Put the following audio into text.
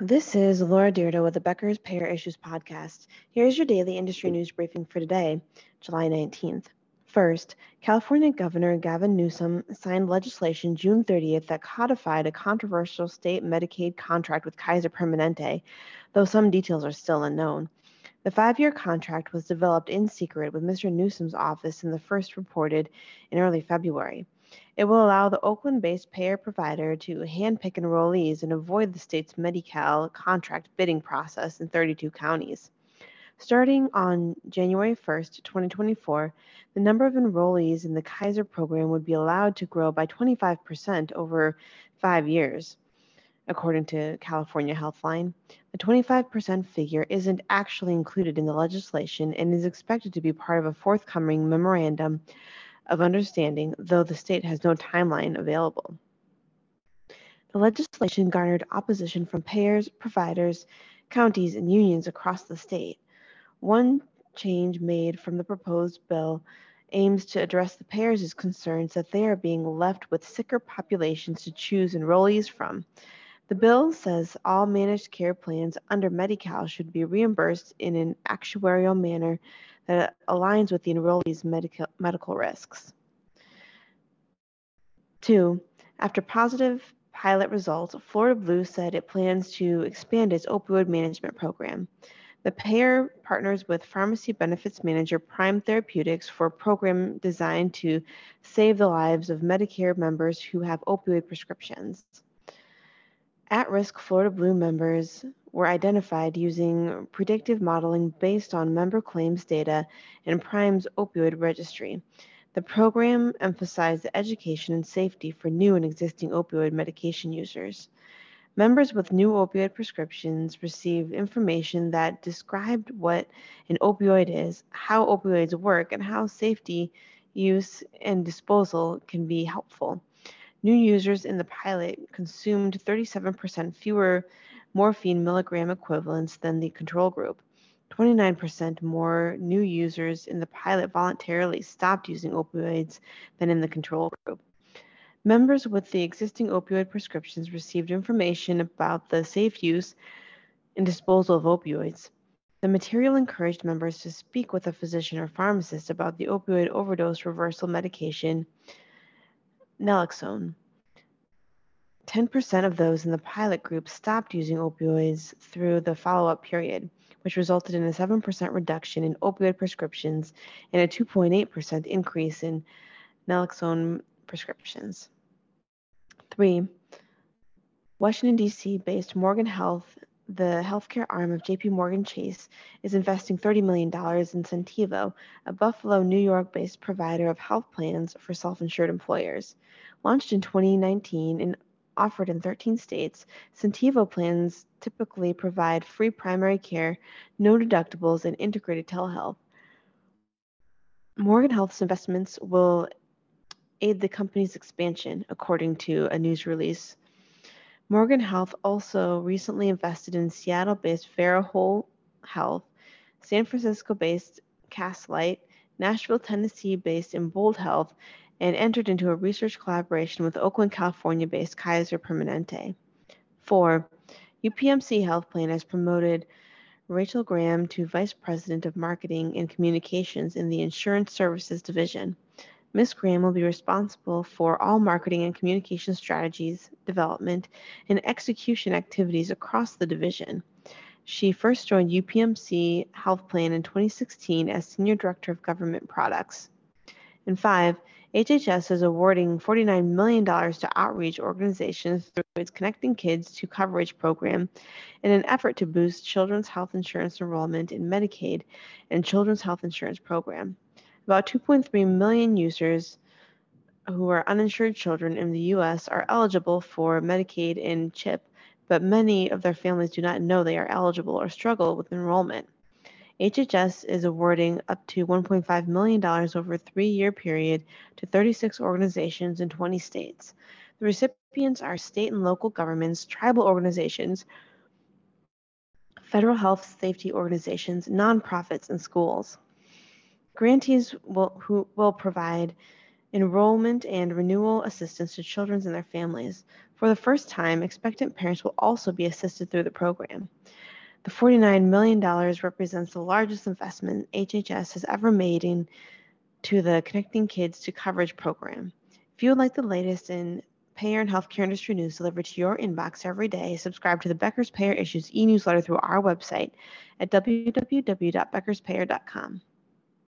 This is Laura Dyrda with the Becker's Payer Issues Podcast. Here's your daily industry news briefing for today, July 19th. First, California Governor Gavin Newsom signed legislation June 30th that codified a controversial state Medicaid contract with Kaiser Permanente, though some details are still unknown. The five year contract was developed in secret with Mr. Newsom's office and the first reported in early February. It will allow the Oakland based payer provider to handpick enrollees and avoid the state's Medi Cal contract bidding process in 32 counties. Starting on January 1st, 2024, the number of enrollees in the Kaiser program would be allowed to grow by 25% over five years. According to California Healthline, the 25% figure isn't actually included in the legislation and is expected to be part of a forthcoming memorandum of understanding, though the state has no timeline available. The legislation garnered opposition from payers, providers, counties, and unions across the state. One change made from the proposed bill aims to address the payers' concerns that they are being left with sicker populations to choose enrollees from. The bill says all managed care plans under Medi Cal should be reimbursed in an actuarial manner that aligns with the enrollee's medical, medical risks. Two, after positive pilot results, Florida Blue said it plans to expand its opioid management program. The payer partners with pharmacy benefits manager Prime Therapeutics for a program designed to save the lives of Medicare members who have opioid prescriptions. At risk Florida Blue members were identified using predictive modeling based on member claims data in Prime's opioid registry. The program emphasized education and safety for new and existing opioid medication users. Members with new opioid prescriptions received information that described what an opioid is, how opioids work, and how safety, use, and disposal can be helpful. New users in the pilot consumed 37% fewer morphine milligram equivalents than the control group. 29% more new users in the pilot voluntarily stopped using opioids than in the control group. Members with the existing opioid prescriptions received information about the safe use and disposal of opioids. The material encouraged members to speak with a physician or pharmacist about the opioid overdose reversal medication naloxone. 10% of those in the pilot group stopped using opioids through the follow up period, which resulted in a 7% reduction in opioid prescriptions and a 2.8% increase in naloxone prescriptions. Three, Washington, D.C. based Morgan Health, the healthcare arm of JP Morgan Chase, is investing $30 million in Centivo, a Buffalo, New York based provider of health plans for self insured employers. Launched in 2019 and offered in 13 states, Centivo plans typically provide free primary care, no deductibles, and integrated telehealth. Morgan Health's investments will aid the company's expansion, according to a news release. Morgan Health also recently invested in Seattle based Whole Health, San Francisco based Castlight, Nashville, Tennessee based Embold Health, and entered into a research collaboration with Oakland, California based Kaiser Permanente. Four, UPMC Health Plan has promoted Rachel Graham to Vice President of Marketing and Communications in the Insurance Services Division. Ms. Graham will be responsible for all marketing and communication strategies, development, and execution activities across the division. She first joined UPMC Health Plan in 2016 as Senior Director of Government Products. And five, HHS is awarding $49 million to outreach organizations through its Connecting Kids to Coverage program in an effort to boost children's health insurance enrollment in Medicaid and Children's Health Insurance Program. About 2.3 million users who are uninsured children in the U.S. are eligible for Medicaid and CHIP, but many of their families do not know they are eligible or struggle with enrollment. HHS is awarding up to $1.5 million over a three year period to 36 organizations in 20 states. The recipients are state and local governments, tribal organizations, federal health safety organizations, nonprofits, and schools. Grantees will, who will provide enrollment and renewal assistance to children and their families. For the first time, expectant parents will also be assisted through the program. The $49 million represents the largest investment HHS has ever made in to the Connecting Kids to Coverage program. If you would like the latest in payer and healthcare industry news delivered to your inbox every day, subscribe to the Becker's Payer Issues e newsletter through our website at www.beckerspayer.com.